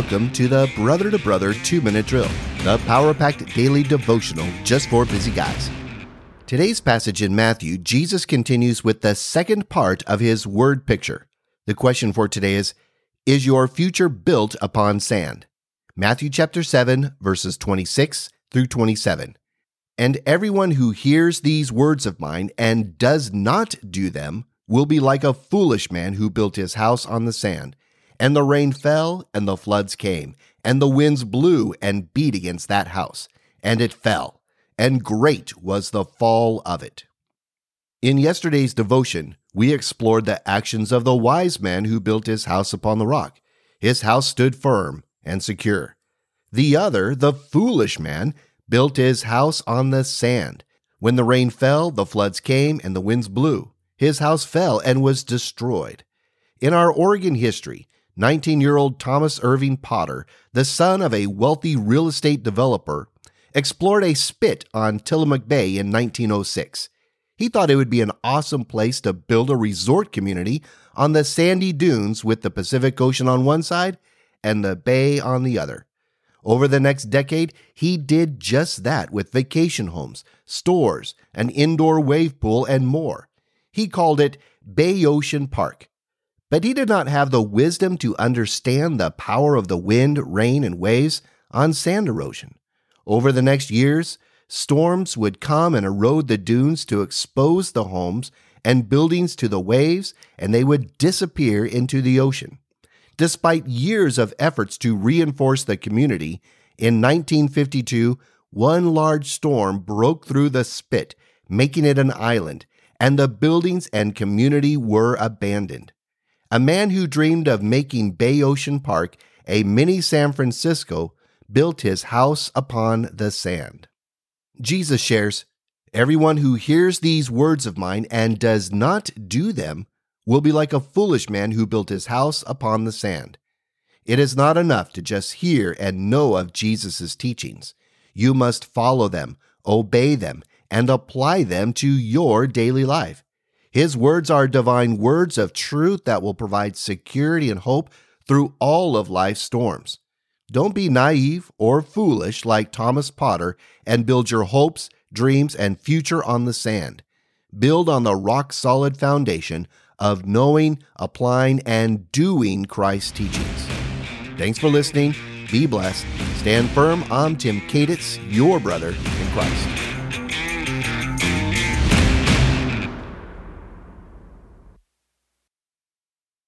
welcome to the Brother to Brother 2 Minute Drill, the power packed daily devotional just for busy guys. Today's passage in Matthew, Jesus continues with the second part of his word picture. The question for today is Is your future built upon sand? Matthew chapter 7, verses 26 through 27. And everyone who hears these words of mine and does not do them will be like a foolish man who built his house on the sand. And the rain fell, and the floods came, and the winds blew and beat against that house, and it fell, and great was the fall of it. In yesterday's devotion, we explored the actions of the wise man who built his house upon the rock. His house stood firm and secure. The other, the foolish man, built his house on the sand. When the rain fell, the floods came, and the winds blew his house fell and was destroyed. In our Oregon history, 19 year old Thomas Irving Potter, the son of a wealthy real estate developer, explored a spit on Tillamook Bay in 1906. He thought it would be an awesome place to build a resort community on the sandy dunes with the Pacific Ocean on one side and the bay on the other. Over the next decade, he did just that with vacation homes, stores, an indoor wave pool, and more. He called it Bayocean Park. But he did not have the wisdom to understand the power of the wind, rain, and waves on sand erosion. Over the next years, storms would come and erode the dunes to expose the homes and buildings to the waves, and they would disappear into the ocean. Despite years of efforts to reinforce the community, in 1952, one large storm broke through the spit, making it an island, and the buildings and community were abandoned. A man who dreamed of making Bayocean Park a mini San Francisco built his house upon the sand. Jesus shares, Everyone who hears these words of mine and does not do them will be like a foolish man who built his house upon the sand. It is not enough to just hear and know of Jesus' teachings. You must follow them, obey them, and apply them to your daily life. His words are divine words of truth that will provide security and hope through all of life's storms. Don't be naive or foolish like Thomas Potter and build your hopes, dreams, and future on the sand. Build on the rock solid foundation of knowing, applying, and doing Christ's teachings. Thanks for listening. Be blessed. Stand firm. I'm Tim Kaditz, your brother in Christ.